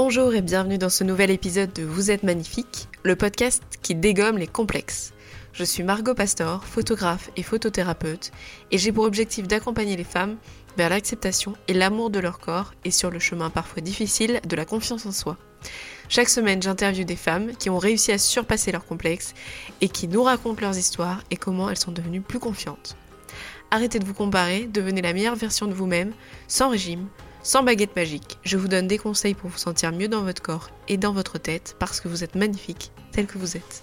Bonjour et bienvenue dans ce nouvel épisode de Vous êtes magnifique, le podcast qui dégomme les complexes. Je suis Margot Pastor, photographe et photothérapeute, et j'ai pour objectif d'accompagner les femmes vers l'acceptation et l'amour de leur corps et sur le chemin parfois difficile de la confiance en soi. Chaque semaine, j'interviewe des femmes qui ont réussi à surpasser leurs complexes et qui nous racontent leurs histoires et comment elles sont devenues plus confiantes. Arrêtez de vous comparer, devenez la meilleure version de vous-même, sans régime, sans baguette magique. Je vous donne des conseils pour vous sentir mieux dans votre corps et dans votre tête parce que vous êtes magnifique tel que vous êtes.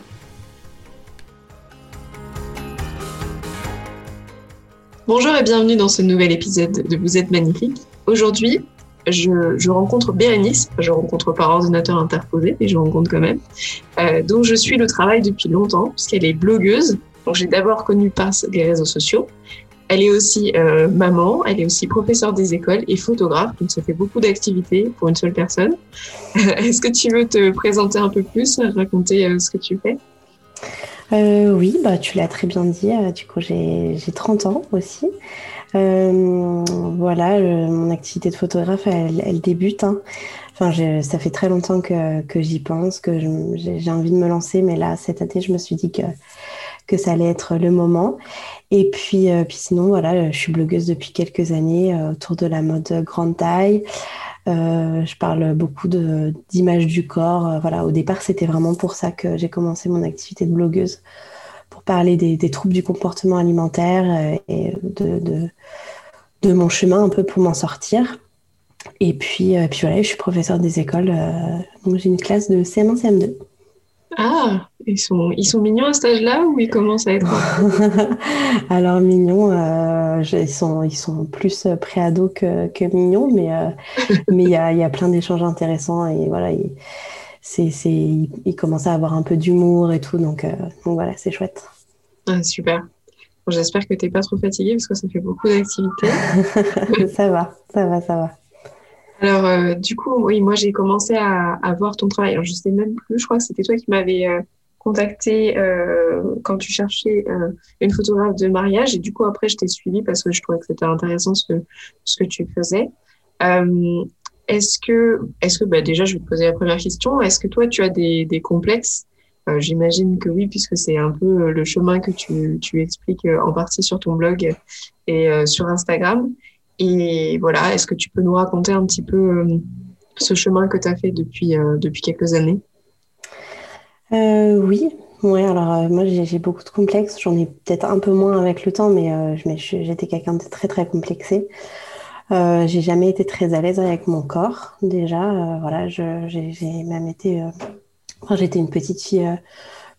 Bonjour et bienvenue dans ce nouvel épisode de Vous êtes magnifique. Aujourd'hui, je, rencontre Bérénice, je rencontre par ordinateur interposé, mais je rencontre quand même, euh, dont je suis le travail depuis longtemps, puisqu'elle est blogueuse. Donc j'ai d'abord connu par les réseaux sociaux. Elle est aussi euh, maman, elle est aussi professeure des écoles et photographe, donc ça fait beaucoup d'activités pour une seule personne. Est-ce que tu veux te présenter un peu plus, raconter euh, ce que tu fais? Oui, bah, tu l'as très bien dit, du coup j'ai 30 ans aussi. Euh, voilà, mon activité de photographe, elle, débute. Hein. Enfin, ça fait très longtemps que, j'y pense, que j'ai envie de me lancer, mais là, cette année, je me suis dit que, que ça allait être le moment. Et puis, euh, puis sinon, voilà, je suis blogueuse depuis quelques années euh, autour de la mode grande taille. je parle beaucoup d'images du corps. voilà, au départ, c'était vraiment pour ça que j'ai commencé mon activité de blogueuse parler des, troubles du comportement alimentaire euh, et de, de, mon chemin un peu pour m'en sortir. Et puis, euh, puis voilà, je suis professeure des écoles, euh, donc j'ai une classe de CM1, CM2. Ah, ils sont, ils sont mignons à cet âge-là ou ils commencent à être Alors mignons, ils, sont, ils sont plus pré-ados que, que mignons, mais mais il y a, y a plein d'échanges intéressants et voilà, c'est, c'est, ils, commencent à avoir un peu d'humour et tout, donc, donc voilà, c'est chouette. Ah, super. J'espère que tu n'es pas trop fatiguée parce que ça fait beaucoup d'activités. ça va, ça va, ça va. Alors, euh, du coup, oui, moi, j'ai commencé à, voir ton travail. Alors, je sais même plus, je crois que c'était toi qui m'avais euh, contacté euh, quand tu cherchais une photographe de mariage. Et du coup, après, je t'ai suivi parce que je trouvais que c'était intéressant ce que, ce que tu faisais. est-ce que, est-ce que bah, déjà, je vais te poser la première question. Est-ce que toi, tu as des, des complexes? Euh, j'imagine que oui, puisque c'est un peu euh, le chemin que tu, tu, expliques euh, en partie sur ton blog et sur Instagram. Et voilà, est-ce que tu peux nous raconter un petit peu ce chemin que tu as fait depuis, depuis quelques années? Oui, ouais, alors moi j'ai beaucoup de complexes, j'en ai peut-être un peu moins avec le temps, mais j'étais quelqu'un de très très complexé. j'ai jamais été très à l'aise avec mon corps déjà. voilà, j'ai même été j'étais une petite fille euh,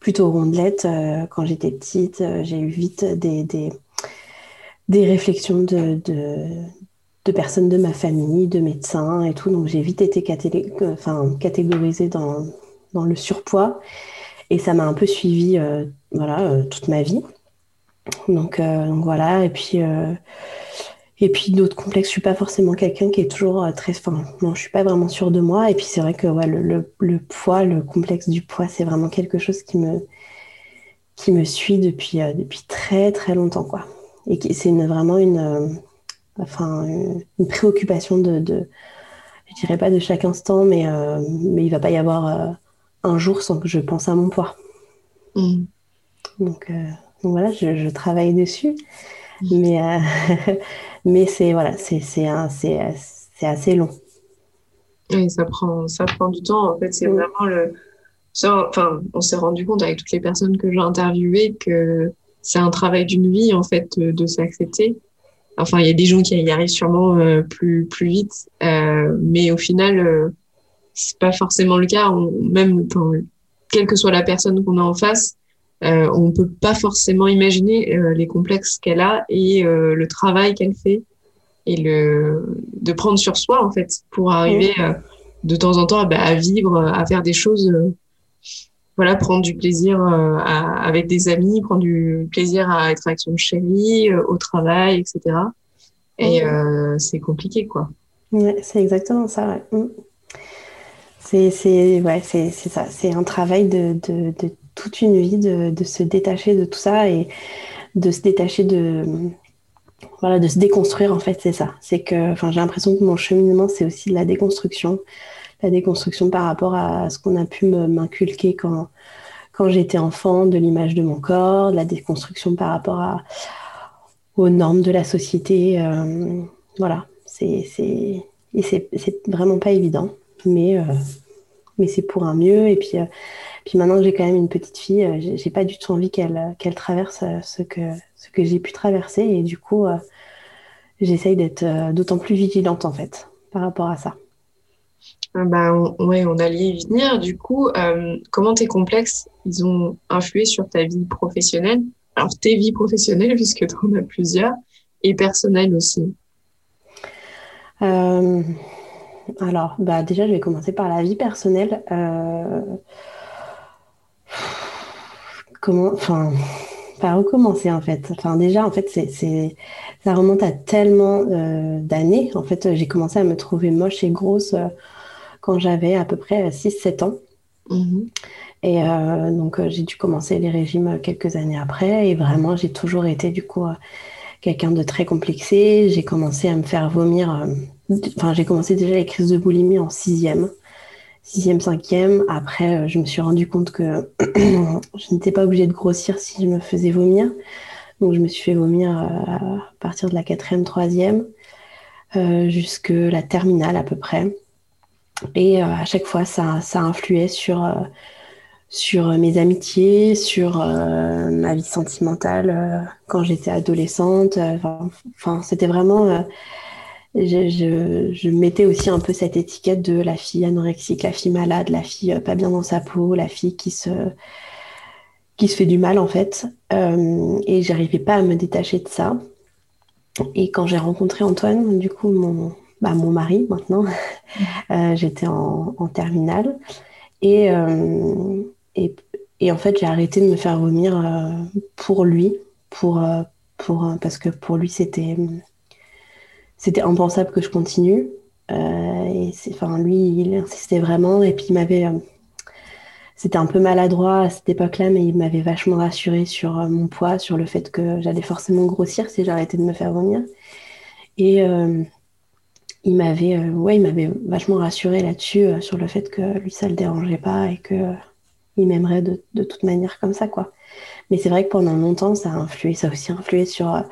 plutôt rondelette, euh, quand j'étais petite, euh, j'ai eu vite des, des, réflexions de, de, personnes de ma famille, de médecins et tout. Donc j'ai vite été enfin, catégorisée dans, dans, le surpoids. Et ça m'a un peu suivi voilà, toute ma vie. Donc, donc voilà, et puis et puis d'autres complexes, je suis pas forcément quelqu'un qui est toujours euh, très. Enfin, non, je suis pas vraiment sûre de moi. Et puis c'est vrai que ouais, le, le, poids, le complexe du poids, c'est vraiment quelque chose qui me qui me suit depuis euh, depuis très très longtemps quoi. Et c'est vraiment une euh, enfin une, préoccupation de, je dirais pas de chaque instant, mais mais il va pas y avoir un jour sans que je pense à mon poids. Mmh. Donc, donc, voilà, je, je travaille dessus. Mmh. Mais Mais c'est voilà, c'est assez long. Oui, ça prend, ça prend du temps. En fait, c'est mm. vraiment le. enfin, on s'est rendu compte avec toutes les personnes que j'ai interviewées que c'est un travail d'une vie, en fait, de, s'accepter. Enfin, il y a des gens qui y arrivent sûrement euh, plus, plus vite, euh, mais au final, euh, c'est pas forcément le cas. même, quelle que soit la personne qu'on a en face, euh, on ne peut pas forcément imaginer euh, les complexes qu'elle a et euh, le travail qu'elle fait et le de prendre sur soi en fait pour arriver de temps en temps bah, à vivre, à faire des choses, voilà, prendre du plaisir avec des amis, prendre du plaisir à être avec son chéri, au travail, etc. Et c'est compliqué quoi. Ouais, c'est exactement ça. Mm. C'est ouais, c'est ça. C'est un travail de, de, toute une vie de, de, se détacher de tout ça et de se détacher de voilà de se déconstruire en fait c'est ça c'est que j'ai l'impression que mon cheminement c'est aussi de la déconstruction la déconstruction par rapport à ce qu'on a pu m'inculquer quand, quand j'étais enfant, de l'image de mon corps, de la déconstruction par rapport à, aux normes de la société. Euh, voilà, c'est vraiment pas évident, mais, euh, mais c'est pour un mieux. Et puis, euh, puis maintenant que j'ai quand même une petite fille, j'ai pas du tout envie qu'elle qu'elle traverse ce que, ce que j'ai pu traverser. Et du coup, j'essaye d'être d'autant plus vigilante en fait par rapport à ça. Bah, on, ouais, on allait y venir. Du coup, comment tes complexes, ils ont influé sur ta vie professionnelle? Alors, tes vies professionnelles, puisque tu en as plusieurs, et personnelles aussi euh, Alors, bah, déjà, je vais commencer par la vie personnelle. Euh, comment. Enfin. Pas recommencer en fait? Enfin déjà en fait c'est ça remonte à tellement euh, d'années. En fait j'ai commencé à me trouver moche et grosse quand j'avais à peu près 6-7 ans. Mm-hmm. Et euh, donc, euh, j'ai dû commencer les régimes quelques années après. Et vraiment, j'ai toujours été du coup euh, quelqu'un de très complexé. J'ai commencé à me faire vomir. Enfin, j'ai commencé déjà les crises de boulimie en sixième, sixième, cinquième. Après, je me suis rendu compte que je n'étais pas obligée de grossir si je me faisais vomir. Donc, je me suis fait vomir à partir de la quatrième, troisième, jusque la terminale à peu près. Et à chaque fois, ça, ça influait sur sur euh, mes amitiés, sur euh, ma vie sentimentale euh, quand j'étais adolescente. Enfin, c'était vraiment. Je, mettais aussi un peu cette étiquette de la fille anorexique, la fille malade, la fille pas bien dans sa peau, la fille qui se, qui se fait du mal en fait. Euh, et j'arrivais pas à me détacher de ça. Et quand j'ai rencontré Antoine, du coup, mon, bah, mon mari maintenant, mmh. j'étais en, terminale. Et, euh, et, en fait, j'ai arrêté de me faire vomir euh, pour lui, pour, euh, pour, euh, parce que pour lui, c'était, c'était impensable que je continue. et enfin, lui, il insistait vraiment. Et puis, il m'avait. c'était un peu maladroit à cette époque-là, mais il m'avait vachement rassuré sur mon poids, sur le fait que j'allais forcément grossir si j'arrêtais de me faire vomir. Et il m'avait ouais, il m'avait vachement rassuré là-dessus, sur le fait que lui, ça le dérangeait pas et que il m'aimerait de, de, toute manière comme ça, quoi. Mais c'est vrai que pendant longtemps, ça a influé, ça a aussi influé sur,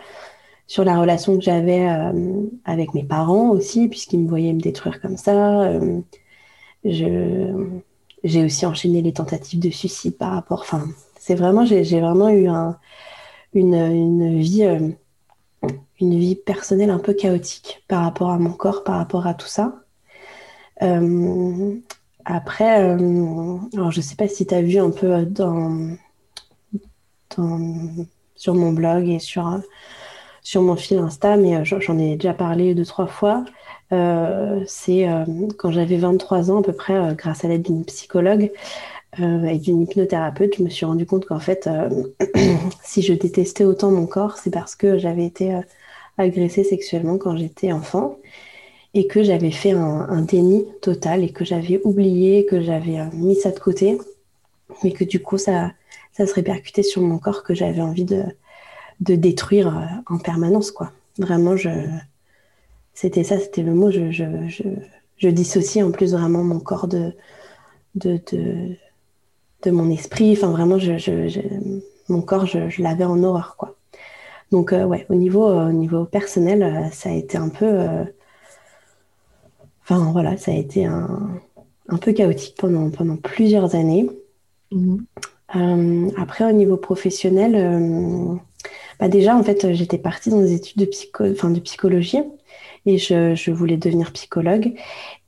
sur la relation que j'avais euh, avec mes parents aussi, puisqu'ils me voyaient me détruire comme ça. Euh, j'ai aussi enchaîné les tentatives de suicide par rapport. Enfin, c'est vraiment, j'ai vraiment eu. Euh, une vie personnelle un peu chaotique par rapport à mon corps, par rapport à tout ça. Après, alors je ne sais pas si tu as vu un peu dans, sur mon blog et sur, sur mon fil Insta, mais j'en ai déjà parlé deux, trois fois. c'est quand j'avais 23 ans à peu près, grâce à l'aide d'une psychologue et d'une hypnothérapeute, je me suis rendu compte qu'en fait, si je détestais autant mon corps, c'est parce que j'avais été agressée sexuellement quand j'étais enfant et que j'avais fait un, déni total et que j'avais oublié, que j'avais euh, mis ça de côté, mais que du coup ça, ça se répercutait sur mon corps que j'avais envie de, de détruire euh, en permanence. quoi. Vraiment, je, c'était ça, c'était le mot, je, je, je, je, dissocie en plus vraiment mon corps de, de, de, de mon esprit. Enfin, vraiment, je, je, mon corps, je, l'avais en horreur. quoi. Donc, euh, ouais, au niveau, au niveau personnel, ça a été un peu Enfin voilà, ça a été un, peu chaotique pendant, pendant plusieurs années. Euh, après, au niveau professionnel, euh, bah déjà, en fait, j'étais partie dans des études de, psycho de psychologie et je, voulais devenir psychologue.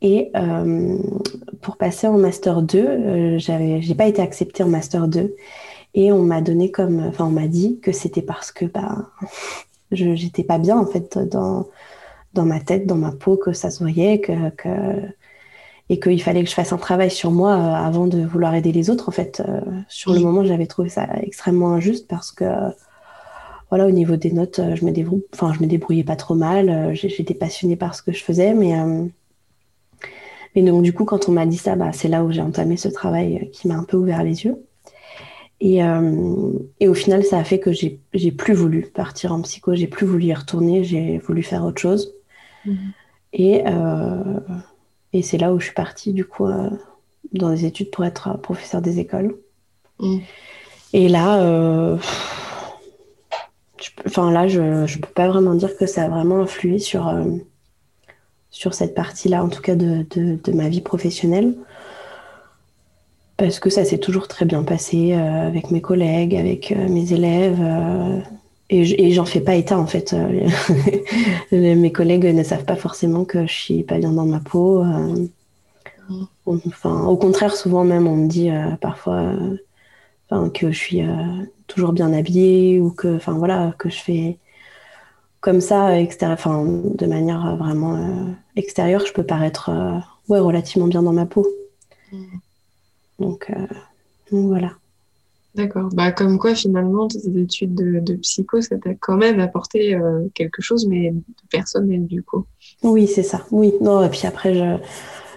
Et euh, pour passer en Master 2, j'avais, j'ai pas été acceptée en Master 2. Et on m'a donné comme, enfin, on m'a dit que c'était parce que bah, je j'étais pas bien en fait dans, dans ma tête, dans ma peau, que ça se voyait, que, et qu'il fallait que je fasse un travail sur moi euh, avant de vouloir aider les autres. En fait, euh, sur le moment, j'avais trouvé ça extrêmement injuste parce que, voilà, au niveau des notes, je me, débrouille, enfin, je me débrouillais pas trop mal. J'étais passionnée par ce que je faisais, mais, mais donc, du coup, quand on m'a dit ça, bah, c'est là où j'ai entamé ce travail qui m'a un peu ouvert les yeux. Et, et, au final, ça a fait que j'ai plus voulu partir en psycho, j'ai plus voulu y retourner, j'ai voulu faire autre chose. Mhm. Et, euh, et c'est là où je suis partie, du coup, dans des études pour être professeur des écoles. Mm. Et là, enfin là, je ne peux pas vraiment dire que ça a vraiment influé sur, sur cette partie-là, en tout cas de, de, ma vie professionnelle. Parce que ça s'est toujours très bien passé euh, avec mes collègues, avec euh, mes élèves. Euh, et j'en fais pas état, en fait. mes collègues ne savent pas forcément que je suis pas bien dans ma peau. enfin, au contraire, souvent même, on me dit parfois que je suis toujours bien habillée ou que, enfin, voilà, que je fais comme ça, enfin, de manière vraiment extérieure, je peux paraître ouais, relativement bien dans ma peau. Mm. Donc, euh, donc voilà. D'accord. Bah, comme quoi, finalement, tes études de, psycho, ça t'a quand même apporté euh, quelque chose, mais personnel, du coup. Oui, c'est ça. Oui. Non, et puis après, je,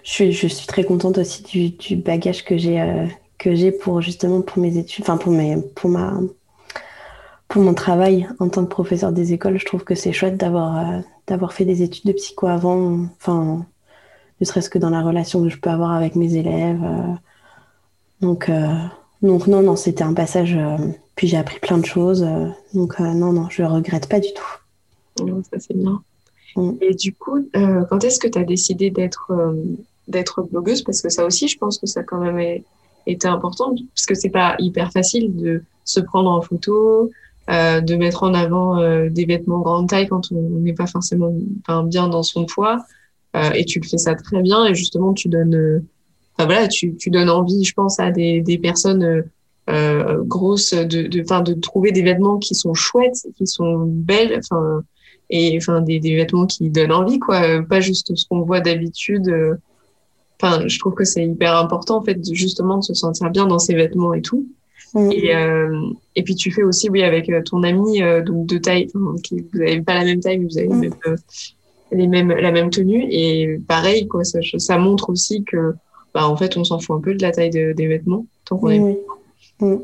je, suis, je suis très contente aussi du, du bagage que j'ai euh, que j'ai pour justement pour mes études, enfin pour mes pour ma pour mon travail en tant que professeur des écoles. Je trouve que c'est chouette d'avoir d'avoir fait des études de psycho avant. Enfin, ne serait-ce que dans la relation que je peux avoir avec mes élèves. Donc, euh, donc non, non, c'était un passage. Euh, puis j'ai appris plein de choses. Euh, donc non, non, je regrette pas du tout. ça c'est bien. Mm. Et du coup, quand est-ce que tu as décidé d'être d'être blogueuse? Parce que ça aussi, je pense que ça quand même été important, parce que c'est pas hyper facile de se prendre en photo, de mettre en avant des vêtements grande taille quand on n'est pas forcément bien dans son poids. et tu le fais ça très bien, et justement, tu donnes voilà, tu, donnes envie, je pense, à des, personnes euh, euh grosses de, de, de trouver des vêtements qui sont chouettes, qui sont belles, enfin, et enfin des, des, vêtements qui donnent envie, quoi, pas juste ce qu'on voit d'habitude. Euh. Enfin, je trouve que c'est hyper important, en fait, justement, de se sentir bien dans ses vêtements et tout. Et, euh, et puis tu fais aussi, oui, avec euh, ton ami, donc de taille, qui, vous n'avez pas la même taille, mais vous avez mm. même, les mêmes, la même tenue. Et pareil, quoi, ça, ça montre aussi que bah, en fait, on s'en fout un peu de la taille des vêtements, tant qu'on est. Mm.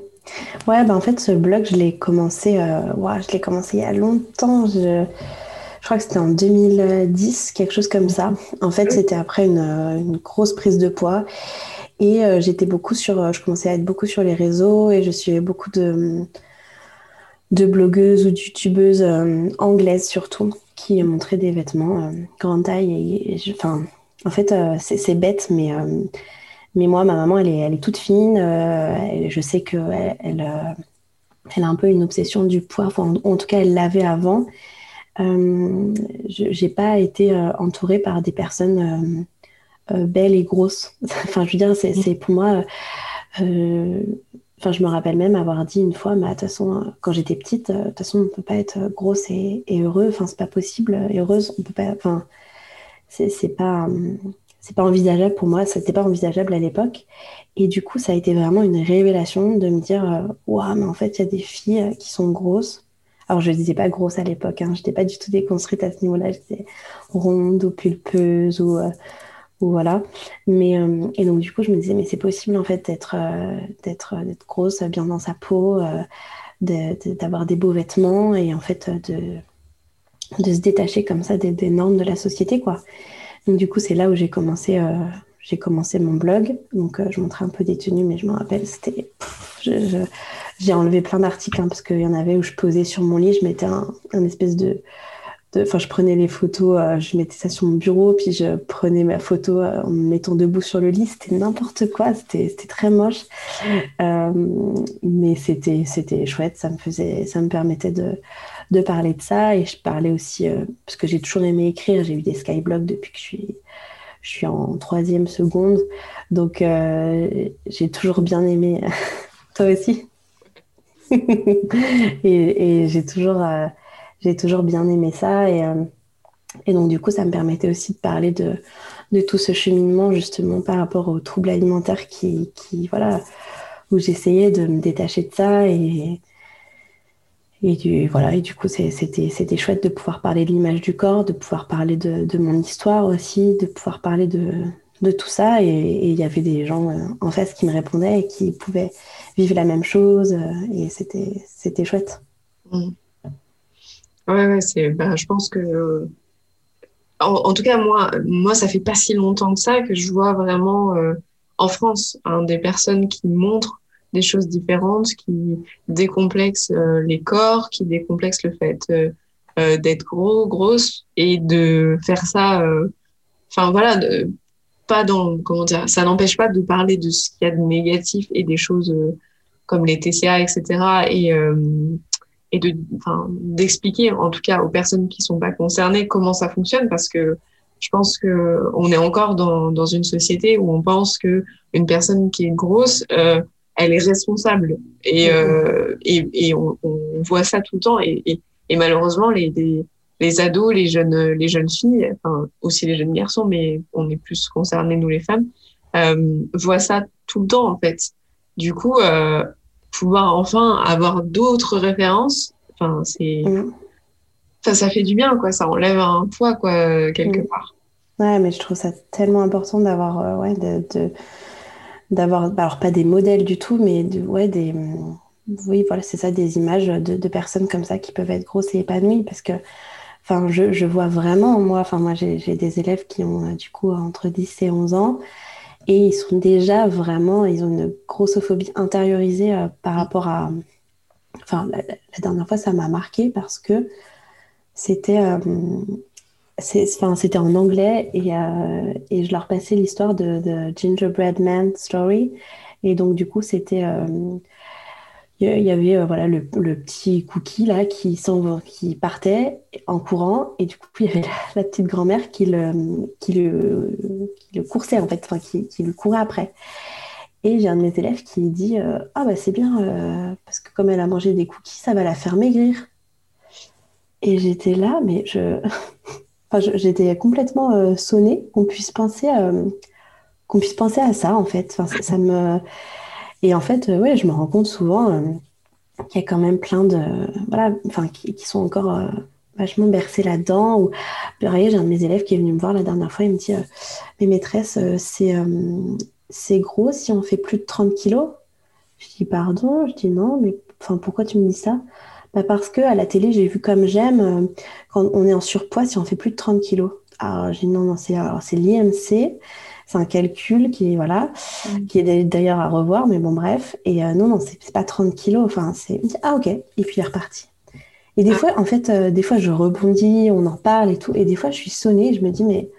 Ouais, bah, en fait, ce blog, je l'ai commencé, euh, je l'ai commencé il y a longtemps. Je, je crois que c'était en 2010, quelque chose comme ça. En fait, c'était après une, euh, une, grosse prise de poids. Et euh, j'étais beaucoup sur, je commençais à être beaucoup sur les réseaux et je suivais beaucoup de, de blogueuses ou de youtubeuses anglaises surtout qui montraient des vêtements grande taille. Enfin, en fait, euh, c'est bête, mais, euh, mais moi, ma maman, elle est, elle est toute fine. Euh, je sais qu'elle elle, elle, a un peu une obsession du poids. en, tout cas, elle l'avait avant. Je n'ai pas été entourée par des personnes belles et grosses. enfin, je veux dire, c'est pour moi. Enfin, je me rappelle même avoir dit une fois, mais de toute façon, quand j'étais petite, de toute façon, on ne peut pas être grosse et, et heureux. Enfin, c'est pas possible. Heureuse, on peut pas. Enfin, c'est pas c'est pas envisageable pour moi, c'était pas envisageable à l'époque. Et du coup, ça a été vraiment une révélation de me dire, euh, waouh, mais en fait, il y a des filles euh, qui sont grosses. Alors, je ne disais pas grosse à l'époque, hein, je n'étais pas du tout déconstruite à ce niveau-là, j'étais ronde ou pulpeuse ou, euh, voilà. Mais, et donc, du coup, je me disais, mais c'est possible en fait d'être d'être grosse, bien dans sa peau, d'avoir des beaux vêtements et en fait de se détacher comme ça des, normes de la société, quoi. Donc, du coup, c'est là où j'ai commencé, euh, j'ai commencé mon blog. Donc, euh, je montrais un peu des tenues, mais je me rappelle, c'était. J'ai enlevé plein d'articles hein, parce qu'il y en avait où je posais sur mon lit, je mettais un, espèce de. Enfin, je prenais les photos, euh, je mettais ça sur mon bureau, puis je prenais ma photo en me mettant debout sur le lit. C'était n'importe quoi, c'était très moche. mais c'était chouette, ça me faisait, ça me permettait de, parler de ça. Et je parlais aussi, euh, parce que j'ai toujours aimé écrire, j'ai eu des skyblogs depuis que je suis, en troisième seconde. Donc euh, j'ai toujours bien aimé. Toi aussi Et, j'ai toujours, euh, toujours bien aimé ça. Et, et donc du coup, ça me permettait aussi de parler de, de tout ce cheminement justement par rapport aux troubles alimentaires qui, qui voilà, où j'essayais de me détacher de ça et et du, voilà, et du coup, c'était chouette de pouvoir parler de l'image du corps, de pouvoir parler de, mon histoire aussi, de pouvoir parler de, de tout ça. Et il y avait des gens euh, en face qui me répondaient et qui pouvaient vivre la même chose. Euh, et c'était chouette. Mmh. Ouais, c'est, bah, je pense que. en, tout cas, moi, moi, ça fait pas si longtemps que ça que je vois vraiment euh, en France hein, des personnes qui montrent des choses différentes, qui décomplexent euh, les corps, qui décomplexent le fait euh, d'être gros, grosse, et de faire ça. Enfin voilà, pas dans comment dire, ça n'empêche pas de parler de ce qu'il y a de négatif et des choses comme les TCA, etc. Et et de, enfin, d'expliquer, en tout cas aux personnes qui sont pas concernées, comment ça fonctionne, parce que je pense que on est encore dans, dans une société où on pense que une personne qui est grosse, euh, elle est responsable, et, euh, et, et on, voit ça tout le temps, et, et, et malheureusement les, les, les ados, les jeunes, les jeunes filles, enfin aussi les jeunes garçons, mais on est plus concernés nous les femmes, euh, voient ça tout le temps en fait. Du coup, euh, pouvoir enfin avoir d'autres références, enfin, c'est. Mm. ça fait du bien, quoi. Ça enlève un poids, quoi, quelque mm. part. Ouais, mais je trouve ça tellement important d'avoir, euh, ouais, de, d'avoir, bah, alors pas des modèles du tout, mais de, ouais, des, oui, voilà, c'est ça, des images de, de, personnes comme ça qui peuvent être grosses et épanouies, parce que, enfin, je, je vois vraiment, moi, enfin, moi, j'ai, des élèves qui ont, du coup, entre 10 et 11 ans, et ils sont déjà vraiment, ils ont une grossophobie intériorisée euh, par rapport à. Enfin, la, dernière fois, ça m'a marqué parce que c'était. Euh, enfin, c'était en anglais et, euh, et, je leur passais l'histoire de, de, Gingerbread Man Story. Et donc, du coup, c'était il y avait euh, voilà, le, petit cookie là, qui, qui partait en courant et du coup il y avait la, petite grand-mère qui le, qui, le, qui le coursait en fait, enfin, qui, qui lui courait après. Et j'ai un de mes élèves qui dit euh, Ah bah c'est bien, euh, parce que comme elle a mangé des cookies, ça va la faire maigrir. Et j'étais là, mais je... enfin, j'étais complètement sonnée qu'on puisse penser qu'on puisse penser à ça en fait. Enfin, ça me et en fait, euh, ouais, je me rends compte souvent euh, qu'il y a quand même plein de. Voilà, enfin, qui, sont encore euh, vachement bercés là-dedans. Ou, pareil, j'ai un de mes élèves qui est venu me voir la dernière fois, il me dit Mais maîtresse, c'est, c'est gros si on fait plus de 30 kilos Je dis Pardon? Je dis Non, mais enfin, pourquoi tu me dis ça? Bah Parce que à la télé, j'ai vu comme j'aime, quand on est en surpoids, si on fait plus de 30 kilos. Alors, j'ai dit Non, non, c'est l'IMC c'est un calcul qui est, voilà, mm. qui est d'ailleurs à revoir, mais bon, bref. Et euh, non, non, c'est pas 30 kilos. Enfin, c'est. Ah, ok. Et puis il est reparti. Et des ah. fois, en fait, euh, des fois, je rebondis, on en parle et tout. Et des fois, je suis sonnée, je me dis, mais.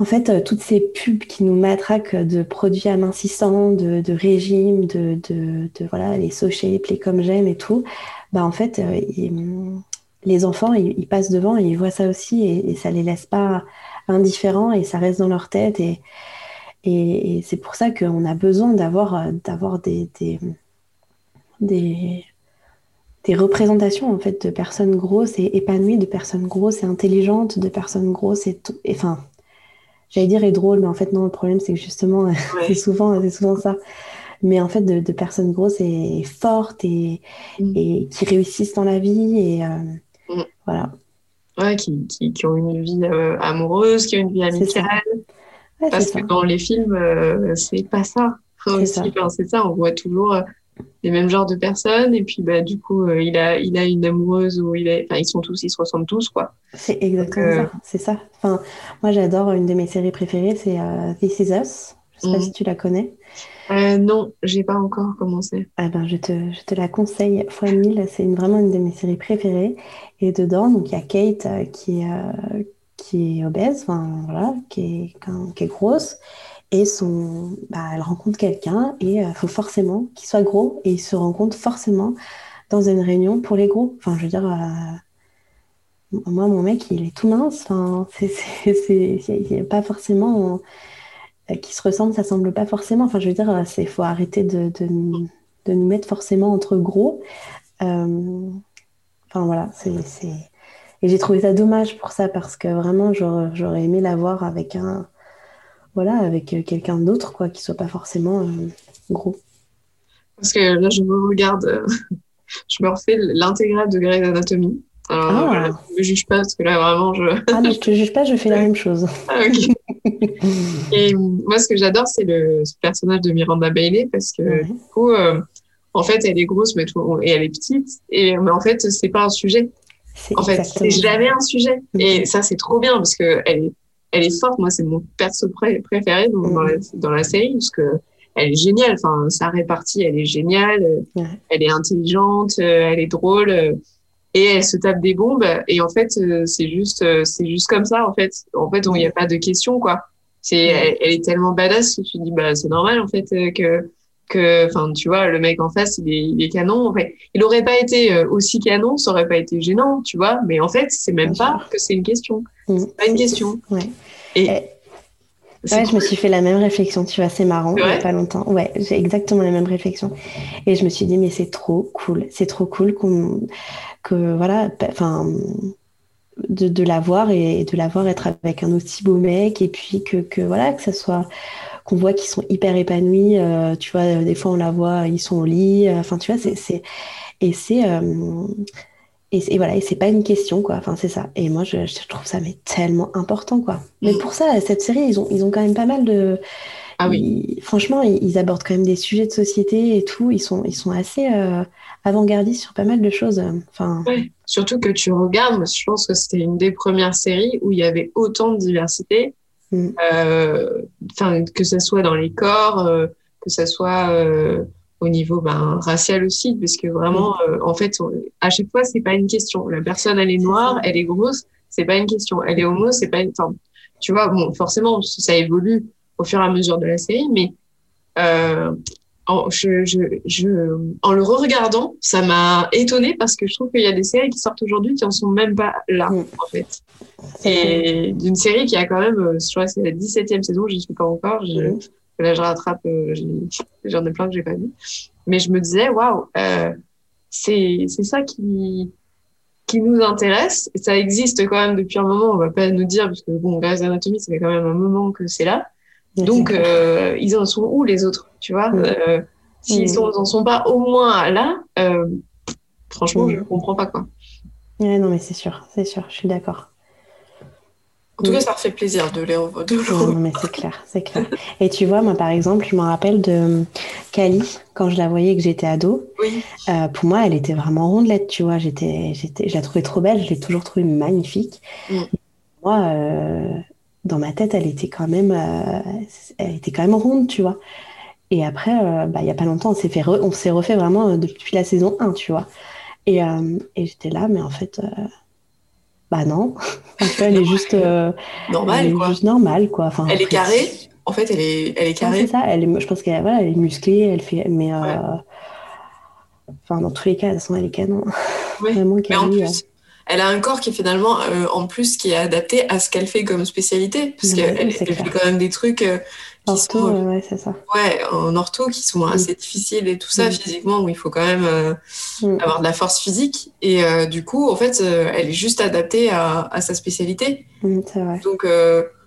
En fait, euh, toutes ces pubs qui nous matraquent de produits amincissants, de, de régimes, de, de, de, voilà, les sochets, les comme j'aime et tout, bah en fait, les enfants, ils, passent devant et ils voient ça aussi et, et ça les laisse pas indifférents et ça reste dans leur tête. Et, et, c'est pour ça qu'on a besoin d'avoir, d'avoir des, des, des, représentations en fait, de personnes grosses et épanouies, de personnes grosses et intelligentes, de personnes grosses et, tout, enfin, j'allais dire et drôle, mais en fait non, le problème c'est que justement, c'est souvent, c'est souvent ça. Mais en fait, de, personnes grosses et fortes et, mm. et, qui réussissent dans la vie et euh, mm. voilà ouais, qui, qui, qui, ont une vie euh, amoureuse, qui ont une vie amicale. Parce que dans les films, euh, c'est pas ça. c'est ça. ça. on voit toujours euh, les mêmes genres de personnes et puis bah du coup il a il a une amoureuse ou il enfin ils sont tous ils se ressemblent tous quoi c'est exactement ça c'est ça enfin moi j'adore une de mes séries préférées c'est This Is Us je sais pas mhm. si tu la connais euh, non, j'ai pas encore commencé. Ah ben, je, te, je te la conseille fois mille. C'est vraiment une de mes séries préférées. Et dedans, il y a Kate euh, qui, euh, qui est obèse, voilà, qui est, qui est grosse. Et son, bah, elle rencontre quelqu'un et il faut forcément qu'il soit gros. Et ils se rencontrent forcément dans une réunion pour les gros. Enfin, je veux dire, moi, mon mec, il est tout mince. Enfin, c'est pas forcément euh, qui se ressemblent, ça semble pas forcément. Enfin, je veux dire, il faut arrêter de, de, de, nous mettre forcément entre gros. Euh, enfin, voilà, c'est. Et j'ai trouvé ça dommage pour ça parce que vraiment, j'aurais aimé l'avoir avec un. Voilà, avec quelqu'un d'autre, quoi, qui soit pas forcément euh, gros. Parce que là, je me regarde, je me refais l'intégrale de Grey's Anatomy. Alors, ah. ne me juge pas parce que là, vraiment, je. ah, mais je te juge pas, je fais la même chose. Ah, ok. et moi, ce que j'adore, c'est le personnage de Miranda Bailey parce que du coup, euh, en fait, elle est grosse, mais et elle est petite. Et mais en fait, c'est pas un sujet. En fait, c'est jamais un sujet. Et ça, c'est trop bien parce que elle est, elle est forte. Moi, c'est mon perso préféré dans, dans, la, mm. dans, la, série parce que elle est géniale. Enfin, sa répartie, elle est géniale. Elle est intelligente, euh, elle est drôle. Euh, et elle se tape des bombes. Et en fait, euh, c'est juste, c'est juste comme ça. En fait, en fait, il n'y a pas de question, quoi. C'est, elle, est tellement badass que tu dis, bah, c'est normal, en fait, que, que, enfin, tu vois, le mec en face, il est, il est canon. En fait, il aurait pas été aussi canon, ça aurait pas été gênant, tu vois. Mais en fait, c'est même pas que c'est une question. Mm. C'est pas une question. Ouais. Et, Ouais, je me suis fait la même réflexion, tu vois, c'est marrant, il n'y a pas longtemps. Ouais, j'ai exactement la même réflexion. Et je me suis dit, mais c'est trop cool, c'est trop cool qu'on, que, voilà, enfin, de, de la voir et de la voir être avec un aussi beau mec, et puis que, que voilà, que ça soit, qu'on voit qu'ils sont hyper épanouis, euh, tu vois, des fois on la voit, ils sont au lit, euh, enfin, tu vois, c'est, et c'est, euh, et, voilà, et c'est pas une question, quoi. Enfin, c'est ça. Et moi, je, trouve ça mais tellement important, quoi. Mais mm. pour ça, cette série, ils ont, ils ont quand même pas mal de. Ah oui. franchement, ils, abordent quand même des sujets de société et tout. Ils sont, ils sont assez euh, avant-gardistes sur pas mal de choses. Enfin. Surtout que tu regardes, je pense que c'était une des premières séries où il y avait autant de diversité. Mm. Euh, que ce soit dans les corps, euh, que ce soit au niveau ben, racial aussi, parce que vraiment, euh, en fait, à chaque fois, c'est pas une question. La personne, elle est noire, elle est grosse, c'est pas une question. Elle est homo, c'est pas une. Enfin, tu vois, bon, forcément, ça évolue au fur et à mesure de la série, mais euh, en, je, je, je, en le re-regardant, ça m'a étonné parce que je trouve qu'il y a des séries qui sortent aujourd'hui qui en sont même pas là, en fait. Et d'une série qui a quand même, euh, je crois que c'est la 17e saison, je suis pas encore. Je. Là, je rattrape, euh, j'en ai plein que j'ai pas vu. Mais je me disais, waouh, euh, c'est ça qui, qui nous intéresse. Et ça existe quand même depuis un moment. On va pas nous dire, parce que bon, Grey's Anatomy, ça fait quand même un moment que c'est là. Donc, euh, ils en sont où les autres, tu vois? Euh, S'ils n'en sont pas au moins là, euh, franchement, je comprends pas quoi. Ouais, non, mais c'est sûr, c'est sûr, je suis d'accord. En tout cas, ça fait plaisir de les revoir. Non, mais c'est clair, c'est clair. Et tu vois, moi, par exemple, je me rappelle de Kali, quand je la voyais que j'étais ado. Oui. Euh, pour moi, elle était vraiment rondelette, tu vois. J'étais, j'étais, je la trouvais trop belle, je l'ai toujours trouvée magnifique. Mm. Moi, euh, dans ma tête, elle était quand même, euh, elle était quand même ronde, tu vois. Et après, bah, il n'y a pas longtemps, on s'est, fait on s'est refait vraiment depuis la saison 1, tu vois. Et, et j'étais là, mais en fait bah non. elle est juste euh, normale. Elle est quoi. juste normale quoi. Enfin, elle est carrée. En fait, elle est, elle est carrée. C'est ça. Elle est, je pense qu'elle voilà, elle est musclée. Elle fait, mais euh, enfin dans tous les cas, de toute façon, elle est canon. Vraiment mais en plus, euh. elle a un corps qui est finalement en plus qui est adapté à ce qu'elle fait comme spécialité, parce qu'elle fait quand même des trucs ortho, ouais, c'est ça. Ouais, en ortho qui sont mm. assez difficiles et tout ça mm. physiquement où il faut quand même euh, mm. avoir de la force physique et euh, du coup en fait euh, elle est juste adaptée à, à sa spécialité. c'est vrai. Donc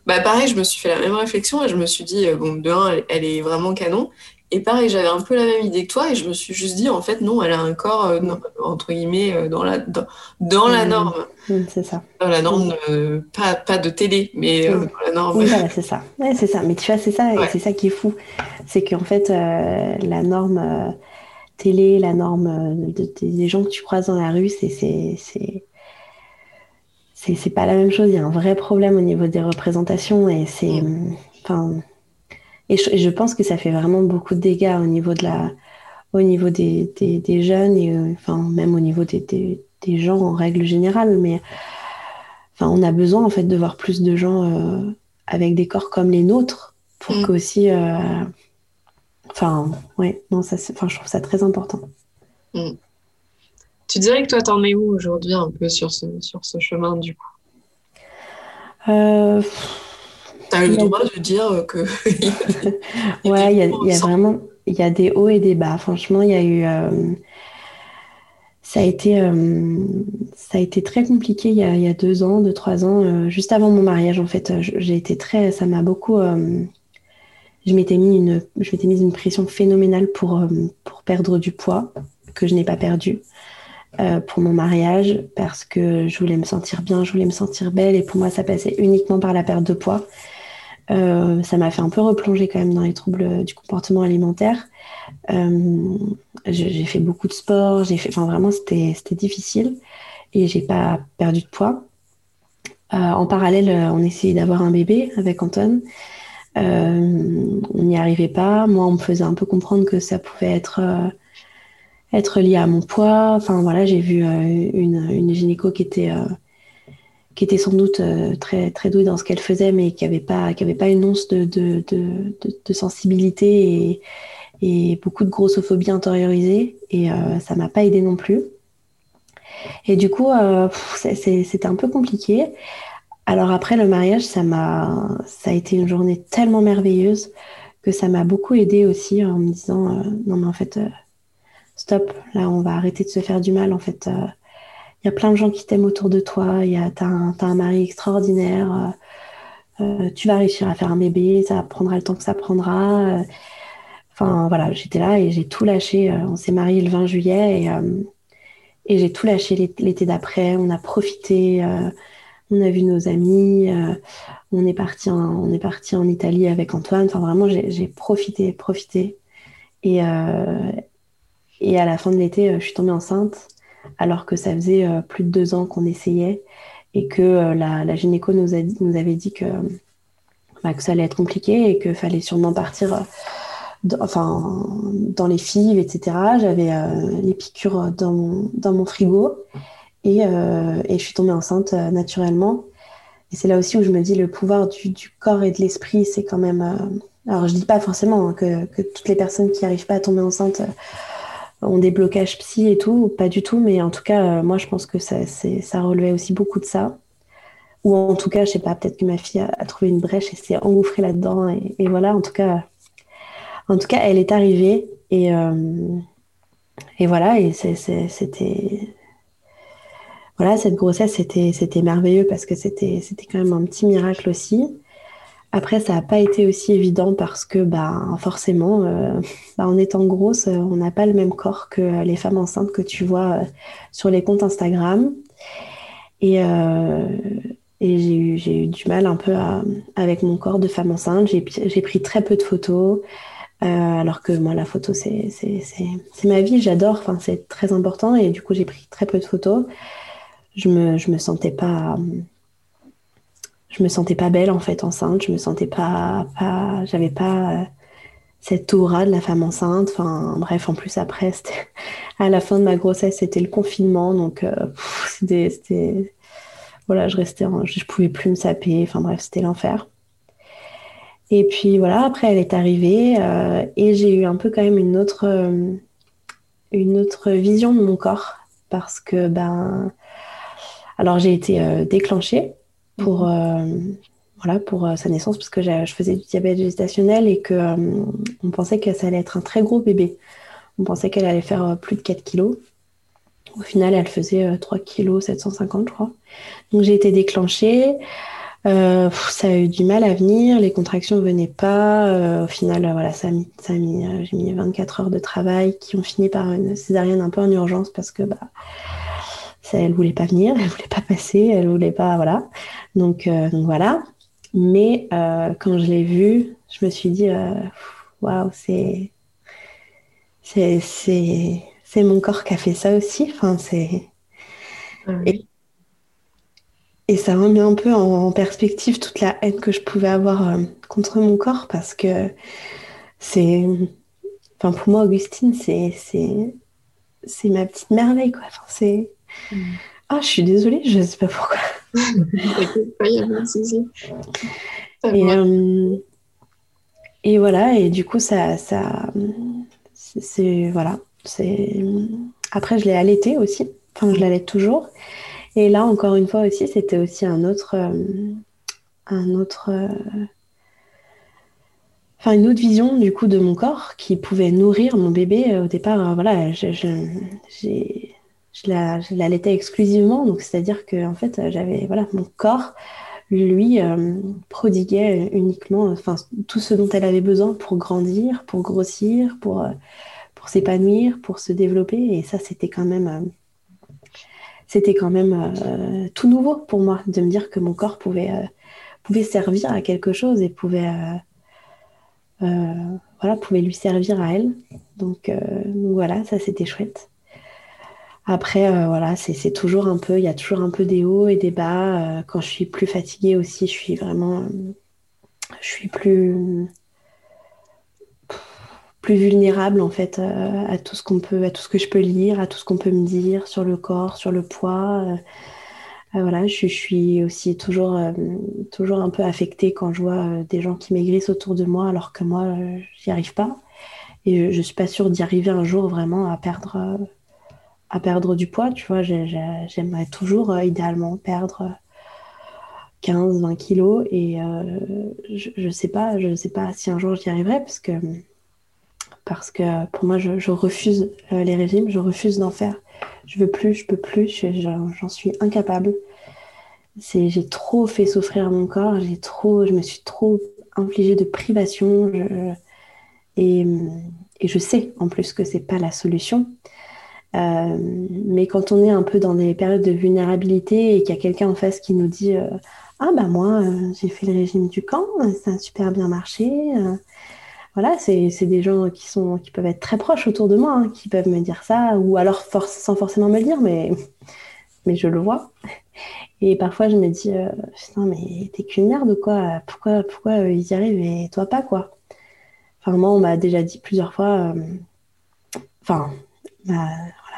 bah pareil, je me suis fait la même réflexion et je me suis dit bon de un elle est vraiment canon et pareil, j'avais un peu la même idée que toi et je me suis juste dit, en fait, non, elle a un corps, euh, entre guillemets, euh, dans la, dans, dans la norme. c'est ça. Dans la norme, euh, pas, pas de télé, mais dans la norme. Oui, voilà, c'est ça. Ouais, c'est ça. Mais tu vois, c'est ça, c'est ça qui est fou. C'est qu'en fait, la norme télé, la norme des gens que tu croises dans la rue, c'est c'est pas la même chose. Il y a un vrai problème au niveau des représentations et c'est. Enfin et je, pense que ça fait vraiment beaucoup de dégâts au niveau, de la, au niveau des, des, jeunes et euh, enfin, même au niveau des, des, gens en règle générale. Mais enfin, on a besoin en fait de voir plus de gens euh, avec des corps comme les nôtres pour mm. qu'aussi. Euh, enfin, ouais, non, ça, enfin, je trouve ça très important. Mm. Tu dirais que toi, t'en es où aujourd'hui un peu sur ce, sur ce chemin du coup? Euh, tu as le droit de dire que. ouais, il y, a, vraiment il y a des hauts et des bas. Franchement, il y a eu. Euh, ça, a été, euh, ça a été très compliqué il y a, il y a deux ans, deux, trois ans, euh, juste avant mon mariage, en fait. J'ai été très. Ça m'a beaucoup. je m'étais mis, une, je m'étais mise une pression phénoménale pour, pour perdre du poids, que je n'ai pas perdu. pour mon mariage parce que je voulais me sentir bien, je voulais me sentir belle et pour moi ça passait uniquement par la perte de poids. Euh, ça m'a fait un peu replonger quand même dans les troubles du comportement alimentaire. Euh, j'ai fait beaucoup de sport, j'ai fait, enfin vraiment c'était difficile. et j'ai pas perdu de poids. en parallèle, on essayait d'avoir un bébé avec Anton. on n'y arrivait pas. Moi, on me faisait un peu comprendre que ça pouvait être être lié à mon poids. Enfin voilà, j'ai vu une, gynéco qui était qui était sans doute euh, très, très douée dans ce qu'elle faisait, mais qui n'avait pas, une once de, sensibilité et, beaucoup de grossophobie intériorisée. Et euh, ça m'a pas aidé non plus. Et du coup, euh, c'était un peu compliqué. Alors après le mariage, ça a été une journée tellement merveilleuse que ça m'a beaucoup aidé aussi en me disant non mais en fait stop, là on va arrêter de se faire du mal en fait il y a plein de gens qui t'aiment autour de toi, tu as, un mari extraordinaire, euh, euh, tu vas réussir à faire un bébé, ça prendra le temps que ça prendra. Euh. Enfin voilà, j'étais là et j'ai tout lâché. On s'est marié le 20 juillet et, et j'ai tout lâché l'été d'après. On a profité, on a vu nos amis, on est parti en, en Italie avec Antoine. Enfin vraiment, j'ai profité, profité. Et, et à la fin de l'été, je suis tombée enceinte alors que ça faisait euh, plus de deux ans qu'on essayait et que euh, la, gynéco nous, avait dit bah, que, ça allait être compliqué et qu'il fallait sûrement partir euh, enfin, dans les fives, etc. J'avais les piqûres dans mon, frigo et, je suis tombée enceinte naturellement. Et c'est là aussi où je me dis le pouvoir du, corps et de l'esprit, c'est quand même. alors je dis pas forcément hein, que, toutes les personnes qui n'arrivent pas à tomber enceinte ont des blocages psy et tout, pas du tout, mais en tout cas, euh, moi je pense que ça, ça relevait aussi beaucoup de ça. Ou en tout cas, je sais pas, peut-être que ma fille a, trouvé une brèche et s'est engouffrée là-dedans. Et, voilà, en tout cas, en tout cas, elle est arrivée et, euh, et voilà, c'était. Voilà, cette grossesse, c'était merveilleux parce que c'était quand même un petit miracle aussi. Après, ça n'a pas été aussi évident parce que bah, forcément, euh, bah, en étant grosse, euh, on n'a pas le même corps que les femmes enceintes que tu vois euh, sur les comptes Instagram. Et, j'ai eu, du mal un peu avec mon corps de femme enceinte. J'ai pris très peu de photos. alors que moi, la photo, c'est ma vie, j'adore, c'est très important. Et du coup, j'ai pris très peu de photos. Je me, je me sentais pas je me sentais pas belle en fait enceinte, je me sentais pas, pas j'avais pas euh, cette aura de la femme enceinte. Enfin bref, en plus après, à la fin de ma grossesse, c'était le confinement, donc euh, c'était, voilà, je restais, je pouvais plus me saper. Enfin bref, c'était l'enfer. Et puis voilà, après elle est arrivée euh, et j'ai eu un peu quand même une autre, une autre vision de mon corps parce que ben, alors j'ai été déclenchée pour, mhm. euh, voilà, pour euh, sa naissance, parce que je faisais du diabète gestationnel et qu'on euh, on pensait que ça allait être un très gros bébé. On pensait qu'elle allait faire plus de 4 kilos. Au final, elle faisait 3 kilos 750, je crois. Donc j'ai été déclenchée. ça a eu du mal à venir, les contractions ne venaient pas. au final, voilà, ça a mis, ça mis j'ai mis 24 heures de travail qui ont fini par une césarienne un peu en urgence parce que bah, ça, elle voulait pas venir, elle voulait pas passer, elle voulait pas, voilà. Donc, euh, voilà. Mais euh, quand je l'ai vue, je me suis dit, euh, waouh, c'est, c'est, mon corps qui a fait ça aussi. Enfin, c'est. Et, ça remet un peu en, perspective toute la haine que je pouvais avoir contre mon corps parce que c'est. Enfin, pour moi, Augustine, c'est, c'est, c'est ma petite merveille, quoi. Enfin, c'est. Ah, je suis désolée, je ne sais pas pourquoi. Et, euh, et voilà, et du coup, ça, ça c'est voilà, c'est. Après, je l'ai allaité aussi. Enfin, je l'allais toujours. Et là, encore une fois aussi, c'était aussi un autre, euh, un autre, euh, enfin une autre vision du coup de mon corps qui pouvait nourrir mon bébé. Au départ, voilà, j'ai je la, l'allaitais exclusivement. Donc, c'est-à-dire que, en fait, j'avais, voilà, mon corps, lui, euh, prodiguait uniquement, enfin, tout ce dont elle avait besoin pour grandir, pour grossir, pour, euh, pour s'épanouir, pour se développer. Et ça, c'était quand même, euh, c'était quand même tout nouveau pour moi de me dire que mon corps pouvait, pouvait servir à quelque chose et pouvait, voilà, pouvait lui servir à elle. Donc voilà, ça, c'était chouette. Après, voilà, c'est toujours un peu, il y a toujours un peu des hauts et des bas. quand je suis plus fatiguée aussi, je suis vraiment, je suis plus, plus vulnérable en fait à tout ce qu'on peut, à tout ce que je peux lire, à tout ce qu'on peut me dire sur le corps, sur le poids. Euh, voilà, je, suis aussi toujours, euh, toujours un peu affectée quand je vois euh, des gens qui maigrissent autour de moi alors que moi, j'y arrive pas. Et je, ne suis pas sûre d'y arriver un jour vraiment à perdre, à perdre du poids. Tu vois, j'aimerais toujours idéalement perdre 15, 20 kilos. Et je, je sais pas, je sais pas si un jour j'y arriverai parce que, parce que pour moi, je, refuse les régimes, je refuse d'en faire je veux plus, je peux plus, j'en suis incapable. J'ai trop fait souffrir mon corps, j'ai trop, je me suis trop infligée de privation. et, je sais en plus que c'est pas la solution. Euh, mais quand on est un peu dans des périodes de vulnérabilité et qu'il y a quelqu'un en face qui nous dit euh, Ah, bah moi, euh, j'ai fait le régime du camp, ça a super bien marché voilà, c'est des gens qui, sont, qui peuvent être très proches autour de moi, hein, qui peuvent me dire ça, ou alors sans forcément me le dire, mais, mais je le vois. Et parfois, je me dis, putain, mais t'es qu'une merde, quoi? Pourquoi, pourquoi ils y arrivent et toi pas, quoi? Enfin, moi, on m'a déjà dit plusieurs fois, enfin,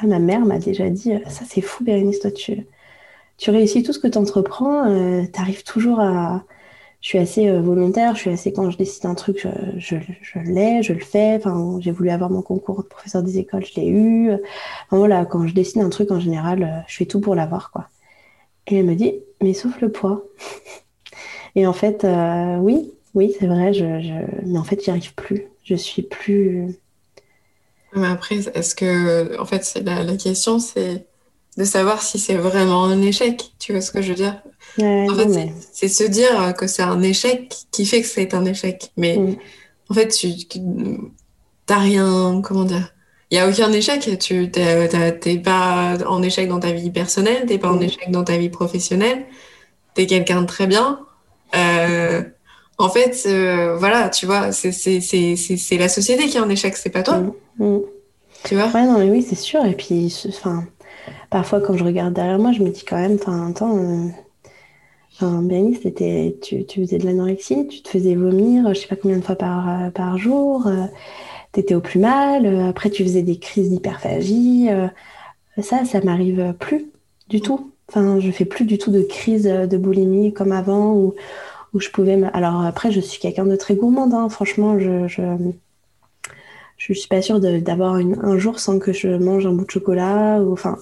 ma mère m'a déjà dit, ça c'est fou, Bérénice, toi, tu, tu réussis tout ce que tu entreprends, tu arrives toujours à, je suis assez euh, volontaire, je suis assez quand je décide un truc, je, je, l'ai, je le fais. Enfin, j'ai voulu avoir mon concours de professeur des écoles, je l'ai eu. Voilà, quand je décide un truc en général, euh, je fais tout pour l'avoir, quoi. Et elle me dit, mais sauf le poids. Et en fait, euh, oui, oui, c'est vrai, je, mais en fait, j'y arrive plus. Je suis plus. Mais après, est-ce que, en fait, la, la question, c'est de savoir si c'est vraiment un échec. Tu vois ce que je veux dire? En fait, c'est se dire que c'est un échec qui fait que c'est un échec. Mais mm. en fait, tu n'as rien, comment dire? Il n'y a aucun échec. Tu n'es pas en échec dans ta vie personnelle, tu n'es pas en mm. échec dans ta vie professionnelle. Tu es quelqu'un de très bien. Euh, en fait, euh, voilà, tu vois, c'est la société qui est en échec, c'est pas toi. Mm. Tu vois? Ouais, non, mais oui, c'est sûr. Et puis, enfin, parfois, quand je regarde derrière moi, je me dis quand même, enfin, attends. Euh, tu, tu, faisais de l'anorexie, tu te faisais vomir, je sais pas combien de fois par, euh, par jour, euh, tu étais au plus mal, euh, après tu faisais des crises d'hyperphagie. ça, ça m'arrive plus du tout. Enfin, je fais plus du tout de crise de boulimie comme avant où, où je pouvais. Alors après, je suis quelqu'un de très gourmande, hein. franchement, je, je, je suis pas sûre d'avoir un jour sans que je mange un bout de chocolat ou enfin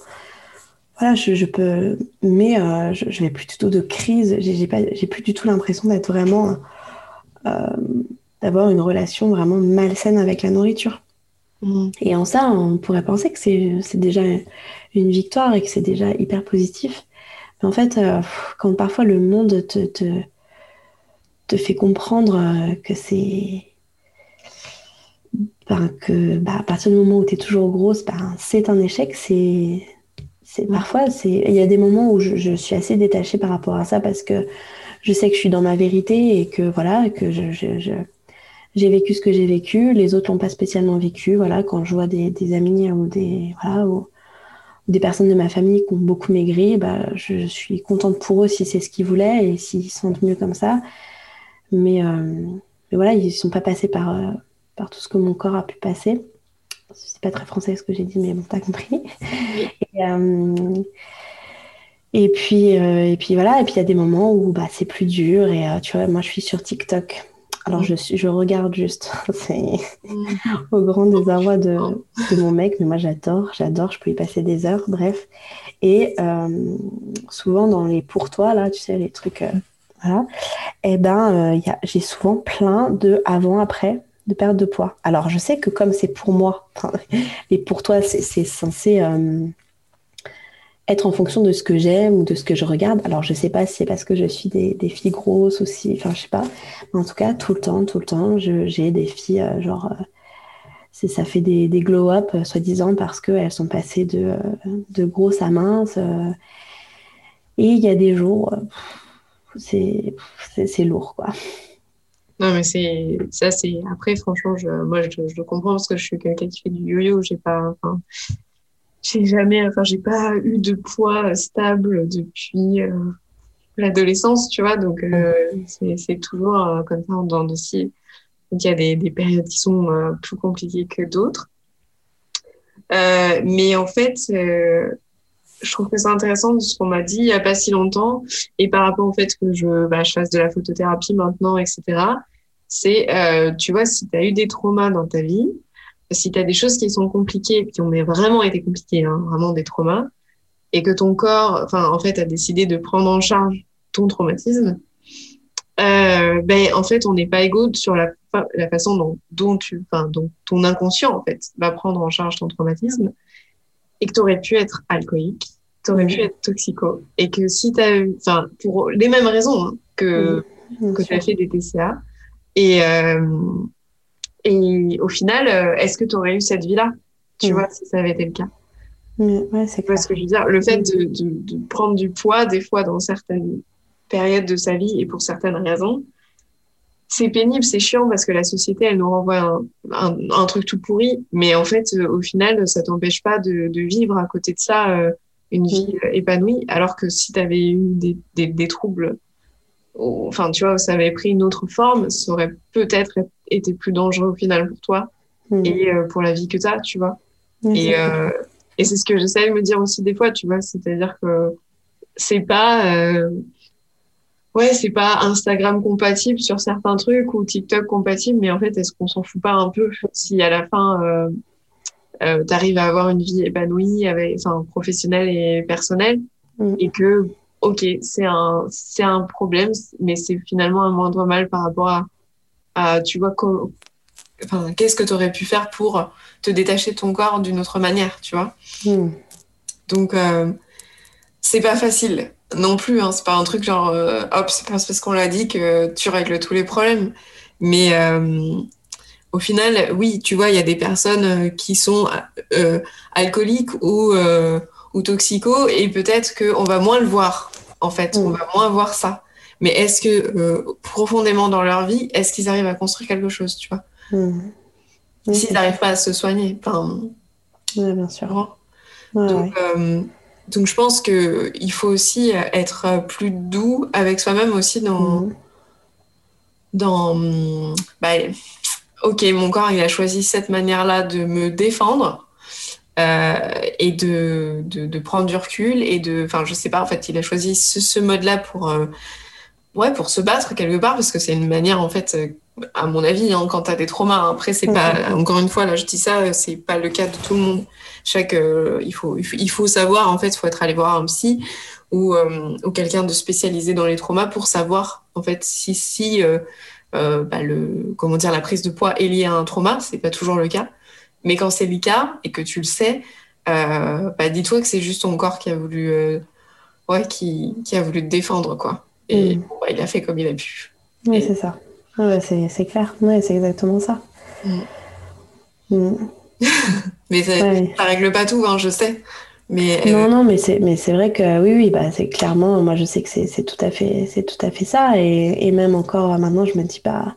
voilà, je, peux, mais euh, je, n'ai plus du tout de crise. J'ai pas, j'ai plus du tout l'impression d'être vraiment, euh, d'avoir une relation vraiment malsaine avec la nourriture. Mmh. Et en ça, on pourrait penser que c'est déjà une victoire et que c'est déjà hyper positif. Mais en fait, euh, quand parfois le monde te, te, fait comprendre que c'est que bah, à partir du moment où tu es toujours grosse, ben, c'est un échec, c'est parfois c'est il y a des moments où je, suis assez détachée par rapport à ça parce que je sais que je suis dans ma vérité et que voilà que j'ai vécu ce que j'ai vécu. Les autres l'ont pas spécialement vécu. Voilà quand je vois des, amis ou des voilà ou, des personnes de ma famille qui ont beaucoup maigri bah je, suis contente pour eux si c'est ce qu'ils voulaient et s'ils sentent mieux comme ça mais, euh, mais voilà ils sont pas passés par euh, par tout ce que mon corps a pu passer c'est pas très français ce que j'ai dit, mais bon, t'as compris. Et, euh, et, puis, et puis voilà, et puis il y a des moments où bah, c'est plus dur. Et tu vois, moi je suis sur TikTok. Alors je, je regarde juste, c'est au grand désarroi de, de, mon mec, mais moi j'adore, j'adore, je peux y passer des heures, bref. Et souvent dans les pour toi, là, tu sais, les trucs, et eh ben j'ai souvent plein de avant-après de perte de poids. Alors, je sais que comme c'est pour moi, et pour toi, c'est censé euh, être en fonction de ce que j'aime ou de ce que je regarde. Alors, je sais pas si c'est parce que je suis des, filles grosses aussi, enfin, je sais pas. Mais en tout cas, tout le temps, tout le temps, j'ai des filles, euh, genre, euh, ça fait des, glow-up, soi-disant, parce qu'elles sont passées de, de grosses à minces. et il y a des jours, c'est lourd, quoi. Non, mais c'est ça, c'est après, franchement, je, moi, je, je, comprends parce que je suis quelqu'un qui fait du yo-yo. J'ai pas, enfin, j'ai jamais, enfin, j'ai pas eu de poids stable depuis l'adolescence, tu vois. Donc, c'est toujours comme ça dents de scie. Donc, il y a des, des, périodes qui sont plus compliquées que d'autres. mais en fait, je trouve que c'est intéressant ce qu'on m'a dit il n'y a pas si longtemps et par rapport au fait que je, bah, fasse de la photothérapie maintenant, etc. C'est, euh, tu vois, si tu as eu des traumas dans ta vie, si tu as des choses qui sont compliquées, qui ont vraiment été compliquées, hein, vraiment des traumas, et que ton corps, enfin, en fait, a décidé de prendre en charge ton traumatisme, euh, ben, en fait, on n'est pas égaux sur la, façon dont, dont ton inconscient, en fait, va prendre en charge ton traumatisme et que tu aurais pu être alcoolique, tu aurais pu être toxico, et que si tu as eu, enfin, pour les mêmes raisons hein, que, que tu as fait des TCA, et, euh, et au final, euh, est-ce que tu aurais eu cette vie-là, tu vois, si ça avait été le cas. Ouais, c'est ce que je veux dire? Le fait de, de, de, prendre du poids, des fois, dans certaines périodes de sa vie et pour certaines raisons, c'est pénible, c'est chiant parce que la société, elle nous renvoie un, un, truc tout pourri. Mais en fait, euh, au final, ça t'empêche pas de, de, vivre à côté de ça euh, une vie euh, épanouie. Alors que si tu avais eu des, des, des, troubles, enfin, tu vois, ça avait pris une autre forme, ça aurait peut-être été plus dangereux au final pour toi mm. et pour la vie que tu as, tu vois. et, et c'est ce que j'essaie de me dire aussi des fois, tu vois. C'est-à-dire que c'est pas ouais, c'est pas Instagram compatible sur certains trucs ou TikTok compatible, mais en fait, est-ce qu'on s'en fout pas un peu si à la fin euh, euh, tu arrives à avoir une vie épanouie, avec, enfin, professionnelle et personnelle, mm. et que, ok, c'est un, c'est un problème, mais c'est finalement un moindre mal par rapport à, à tu vois, enfin, qu'est-ce que tu aurais pu faire pour te détacher de ton corps d'une autre manière, tu vois? Mm. Donc, euh, c'est pas facile non plus. Hein, c'est pas un truc genre, euh, hop, c'est parce qu'on l'a dit que tu règles tous les problèmes. Mais euh, au final, oui, tu vois, il y a des personnes euh, qui sont alcooliques ou, ou toxicos et peut-être qu'on va moins le voir, en fait. On mm. va moins voir ça. Mais est-ce que profondément dans leur vie, est-ce qu'ils arrivent à construire quelque chose, tu vois? Mm. S'ils n'arrivent pas à se soigner. Enfin, bien sûr. Donc, donc je pense qu'il faut aussi être plus doux avec soi-même aussi dans... Mhm. dans bah, ok, mon corps, il a choisi cette manière-là de me défendre. Euh, et de, de, prendre du recul et de enfin je sais pas en fait il a choisi ce, mode-là pour euh, ouais pour se battre quelque part parce que c'est une manière en fait euh, à mon avis hein, quand tu as des traumas hein, après c'est pas encore une fois là je dis ça c'est pas le cas de tout le monde chaque, euh, il, faut, il, faut, savoir, en fait, il faut être allé voir un psy ou, euh, ou quelqu'un de spécialisé dans les traumas pour savoir, en fait, si, si euh, bah, le, comment dire, la prise de poids est liée à un trauma. C'est pas toujours le cas. Mais quand c'est le cas et que tu le sais, bah, dis-toi que c'est juste ton corps qui a voulu, ouais, qui, qui, a voulu te défendre, quoi. Et mm. bah, il a fait comme il a pu. Oui, c'est ça. c'est clair. Ouais, c'est exactement ça. Mm. Mm. mais ça, règle pas tout, hein, je sais. Mais, euh, Non, non, mais c'est, mais c'est vrai que oui, oui, bah, c'est clairement, moi je sais que c'est, c'est tout, à fait, c'est tout à fait ça. Et, et, même encore maintenant, je me dis pas.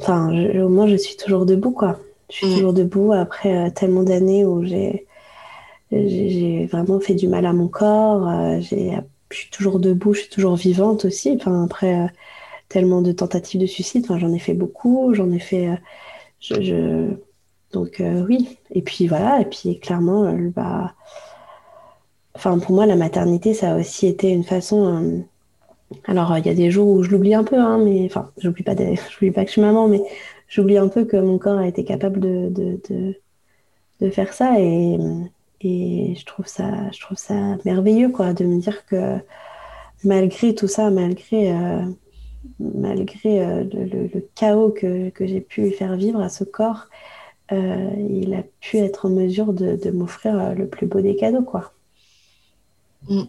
Enfin, au moins, je suis toujours debout, quoi. Je suis mm. toujours debout après euh, tellement d'années où j'ai, j'ai, vraiment fait du mal à mon corps. Euh, j'ai, je suis toujours debout, je suis toujours vivante aussi. Enfin, après tellement de tentatives de suicide, enfin, j'en ai fait beaucoup. J'en ai fait. je, je donc euh, oui, et puis voilà, et puis clairement, euh, bah, pour moi la maternité ça a aussi été une façon. Euh, alors il y a des jours où je l'oublie un peu, hein, mais enfin j'oublie pas, pas que je suis maman, mais j'oublie un peu que mon corps a été capable de, faire ça et, je trouve ça, je trouve ça merveilleux quoi, de me dire que malgré tout ça, malgré malgré le, chaos que j'ai pu faire vivre à ce corps euh, il a pu être en mesure de, m'offrir euh, le plus beau des cadeaux, quoi. Mm.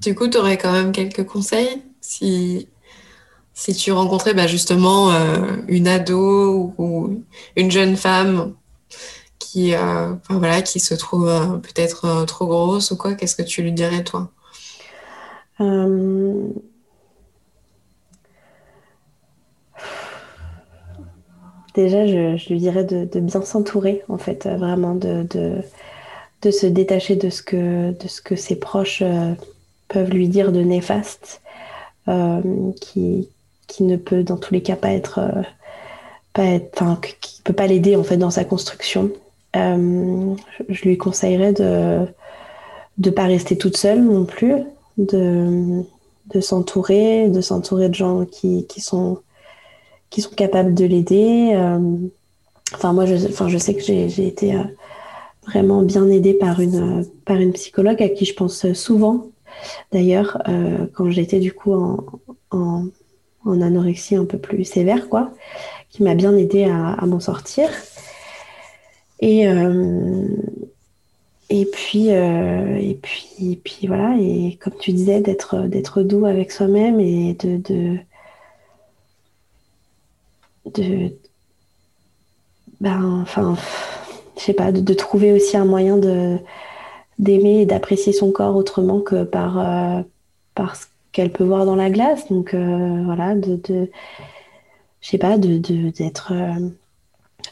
Du coup, tu aurais quand même quelques conseils si, si tu rencontrais bah, justement euh, une ado ou, une jeune femme qui, voilà, qui se trouve peut-être trop grosse ou quoi, qu'est-ce que tu lui dirais, toi? Déjà, je, lui dirais de, bien s'entourer, en fait, vraiment de, de, se détacher de ce que, de ce que ses proches peuvent lui dire de néfaste, qui, qui ne peut dans tous les cas pas être, pas être, qui peut pas l'aider en fait dans sa construction. je lui conseillerais de de pas rester toute seule non plus, de, de s'entourer, de s'entourer de gens qui, qui, sont, qui sont capables de l'aider. Euh, enfin, moi, je, enfin, je sais que j'ai été euh, vraiment bien aidée par une, par une psychologue à qui je pense souvent. D'ailleurs, euh, quand j'étais du coup en, en, anorexie un peu plus sévère, quoi, qui m'a bien aidée à, à m'en sortir. Et, et puis, euh, et puis, et puis voilà. Et comme tu disais, d'être doux avec soi-même et de, de ben, enfin, je sais pas, de, trouver aussi un moyen de d'aimer et d'apprécier son corps autrement que par euh, par ce qu'elle peut voir dans la glace. Donc euh, voilà, de, de je sais pas, de d'être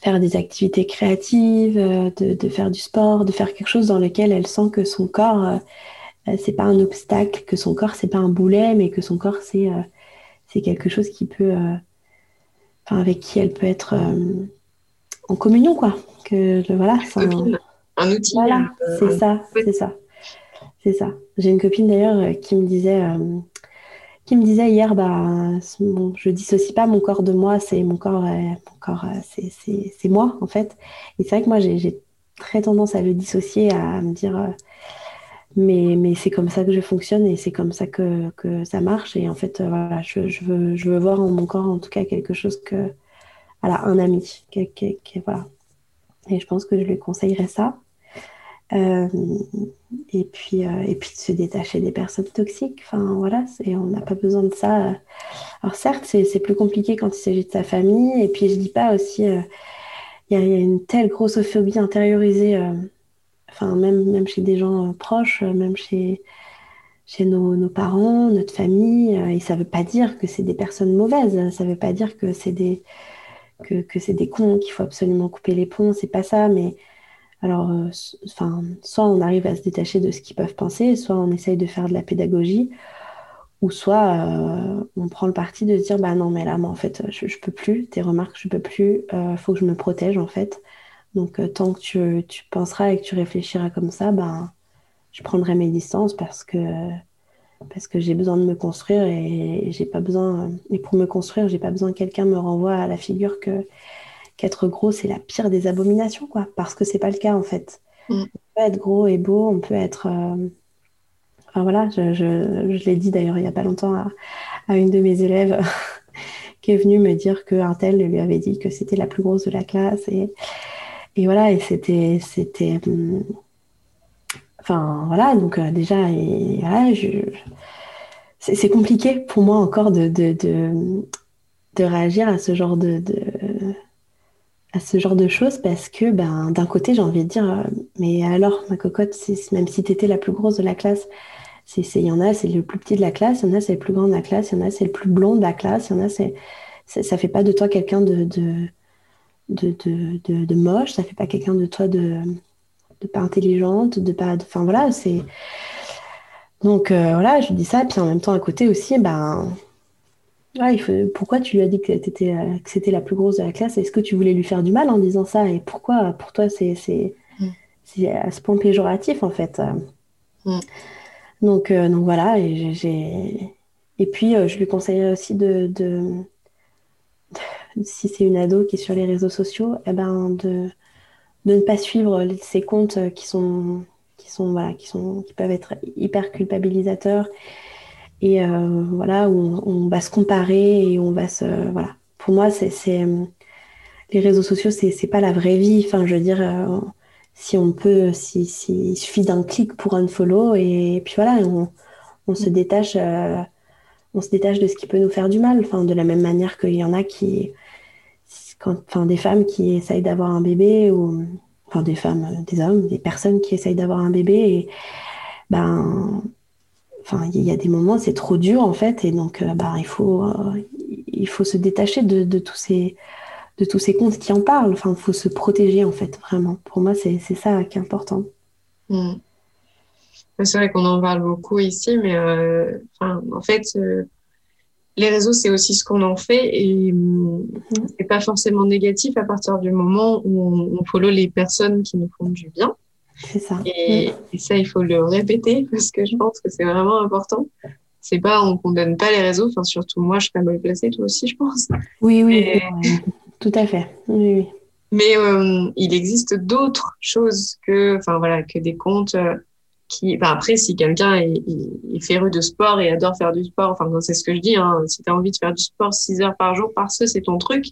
faire des activités créatives, euh, de, faire du sport, de faire quelque chose dans lequel elle sent que son corps, euh, euh, c'est pas un obstacle, que son corps, c'est pas un boulet, mais que son corps, c'est c'est quelque chose qui peut, enfin, avec qui elle peut être en communion, quoi. Que voilà, un, un, outil. Voilà, c'est ça, c'est ça, c'est ça. J'ai une copine d'ailleurs qui me disait qui me disait hier, bah, bon, je dissocie pas mon corps de moi, c'est mon corps, euh, mon corps, euh, c'est moi en fait. Et c'est vrai que moi j'ai très tendance à le dissocier, à me dire, euh, mais, mais c'est comme ça que je fonctionne et c'est comme ça que, que, ça marche. Et en fait, voilà, je, je, veux, je veux voir en mon corps en tout cas quelque chose que, voilà, un ami, voilà. Et je pense que je lui conseillerais ça. Euh, et, puis, euh, et puis de se détacher des personnes toxiques. Enfin, voilà, on n'a pas besoin de ça. Alors certes, c'est plus compliqué quand il s'agit de sa famille. Et puis je dis pas aussi, euh, il y, a une telle grossophobie intériorisée, enfin même, même chez des gens proches, même chez, chez nos, nos, parents, notre famille. et ça veut pas dire que c'est des personnes mauvaises. Ça veut pas dire que c'est des que, que c'est des cons qu'il faut absolument couper les ponts. C'est pas ça, mais alors, euh, soit on arrive à se détacher de ce qu'ils peuvent penser, soit on essaye de faire de la pédagogie, ou soit euh, on prend le parti de se dire bah non mais là moi en fait je, je peux plus, tes remarques je peux plus, il euh, faut que je me protège en fait. Donc tant que tu, tu, penseras et que tu réfléchiras comme ça, ben je prendrai mes distances parce que parce que j'ai besoin de me construire et, et j'ai pas besoin et pour me construire j'ai pas besoin que quelqu'un me renvoie à la figure que qu'être gros, c'est la pire des abominations, quoi. Parce que c'est pas le cas, en fait. Mm. On peut être gros et beau, on peut être. Euh, enfin voilà, je, je, l'ai dit d'ailleurs il y a pas longtemps à, une de mes élèves qui est venue me dire qu'un tel lui avait dit que c'était la plus grosse de la classe. Et, et voilà, et c'était. c'était mm, Enfin voilà, donc euh, déjà, c'est compliqué pour moi encore de, de, de, de réagir à ce genre de, à ce genre de choses parce que ben, d'un côté, j'ai envie de dire, euh, mais alors, ma cocotte, même si tu étais la plus grosse de la classe, il y en a, c'est le plus petit de la classe, il y en a, c'est le plus grand de la classe, il y en a, c'est le plus blond de la classe, il y en a, c'est, ça fait pas de toi quelqu'un de, de, de, de, moche, ça fait pas quelqu'un de toi de, de pas intelligente, de pas. Enfin voilà, c'est. Donc euh, voilà, je dis ça, puis en même temps, à côté aussi, ben il faut... Pourquoi tu lui as dit que, étais, euh, que c'était la plus grosse de la classe? Est-ce que tu voulais lui faire du mal en disant ça? Et pourquoi, pour toi, c'est, c'est, mm. à ce point péjoratif, en fait? Mm. donc, euh, donc voilà, et, j'ai... et puis je lui conseillerais aussi de, de... si c'est une ado qui est sur les réseaux sociaux, eh ben de, de ne pas suivre ces comptes qui sont, qui sont, voilà, qui sont, qui peuvent être hyper culpabilisateurs. Et euh, voilà où on, va se comparer et on va se voilà. Pour moi c'est les réseaux sociaux c'est pas la vraie vie. Enfin je veux dire euh, si on peut si, il suffit d'un clic pour un follow et, puis voilà on, on se détache euh, on se détache de ce qui peut nous faire du mal. Enfin de la même manière qu'il y en a qui quand, enfin des femmes qui essayent d'avoir un bébé ou enfin des femmes des hommes des personnes qui essayent d'avoir un bébé et ben Enfin, il y a des moments, c'est trop dur en fait, et donc euh, bah, il, faut, euh, il faut se détacher de, tous ces, de tous ces comptes qui en parlent. Enfin, il faut se protéger, en fait, vraiment. Pour moi, c'est ça qui est important. Mm. C'est vrai qu'on en parle beaucoup ici, mais euh, en fait, euh, les réseaux, c'est aussi ce qu'on en fait et mm, c'est pas forcément négatif à partir du moment où on, follow les personnes qui nous font du bien. C'est ça. Et, et, ça, il faut le répéter parce que je pense que c'est vraiment important c'est pas, on condamne pas les réseaux, enfin, surtout moi, je serais mal placée, toi aussi, je pense. Oui, oui, tout à fait. Oui, Mais euh, il existe d'autres choses que, enfin, voilà, que des comptes euh, qui, enfin, après, si quelqu'un est, est, féru de sport et adore faire du sport, enfin, c'est ce que je dis, hein, si tu as envie de faire du sport 6 heures par jour parce que c'est ton truc,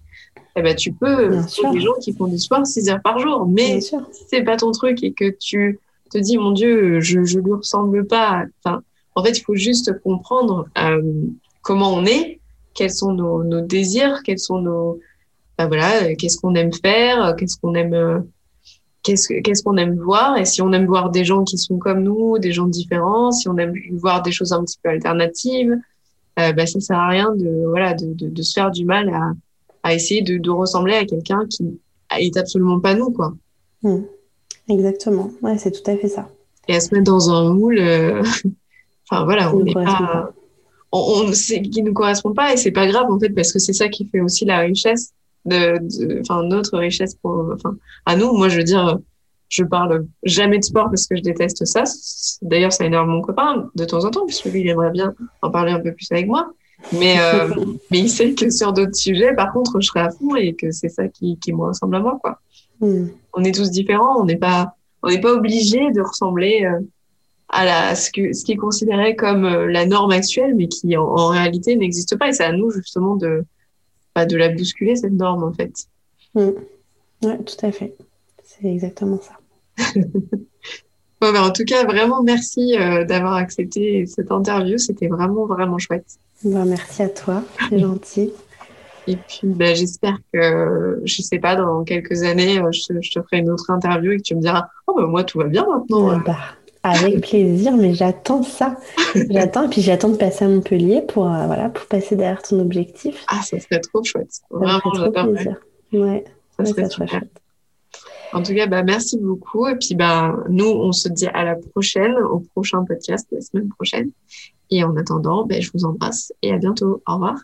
eh ben, tu peux, il y a des gens qui font du sport 6 heures par jour, mais si c'est pas ton truc et que tu te dis, mon Dieu, je, je lui ressemble pas, enfin, en fait, il faut juste comprendre euh, comment on est, quels sont nos, nos désirs, quels sont nos, ben voilà, euh, qu'est-ce qu'on aime faire, euh, qu'est-ce qu'on aime, qu'est-ce qu'est-ce qu'on aime voir, et si on aime voir des gens qui sont comme nous, des gens différents, si on aime voir des choses un petit peu alternatives, euh, ben ça sert à rien de voilà de, de, de se faire du mal à, à essayer de, de ressembler à quelqu'un qui est absolument pas nous quoi. Mmh. Exactement, ouais, c'est tout à fait ça. Et à se mettre dans un moule. Euh... Enfin voilà, on n'est pas, on, qui nous correspond pas et c'est pas grave en fait parce que c'est ça qui fait aussi la richesse de, enfin notre richesse pour, enfin à nous. Moi je veux dire, je parle jamais de sport parce que je déteste ça. D'ailleurs ça énerve mon copain de temps en temps puisque lui il aimerait bien en parler un peu plus avec moi. Mais, euh, mais il sait que sur d'autres sujets, par contre, je serai à fond et que c'est ça qui, qui me ressemble à moi, quoi. Mm. On est tous différents, on n'est pas, on n'est pas obligé de ressembler euh, à, la, ce, que, ce qui est considéré comme euh, la norme actuelle, mais qui en, réalité n'existe pas. Et c'est à nous justement de, bah, de la bousculer, cette norme, en fait. Mm. Oui, tout à fait. C'est exactement ça. bon, ben, en tout cas, vraiment merci euh, d'avoir accepté cette interview. C'était vraiment, vraiment chouette. Ben, merci à toi, c'est gentil. Et puis, ben, j'espère que, je sais pas, dans quelques années, euh, je, je, te ferai une autre interview et que tu me diras, oh, ben, moi, tout va bien maintenant. bah, avec plaisir, mais j'attends ça. J'attends, et puis j'attends de passer à Montpellier pour, euh, voilà, pour passer derrière ton objectif. Ah, ça serait trop chouette. Vraiment, j'adore. Ouais, ça serait trop chouette. En tout cas, bah, merci beaucoup. Et puis, bah, nous, on se dit à la prochaine, au prochain podcast, la semaine prochaine. Et en attendant, bah, je vous embrasse et à bientôt. Au revoir.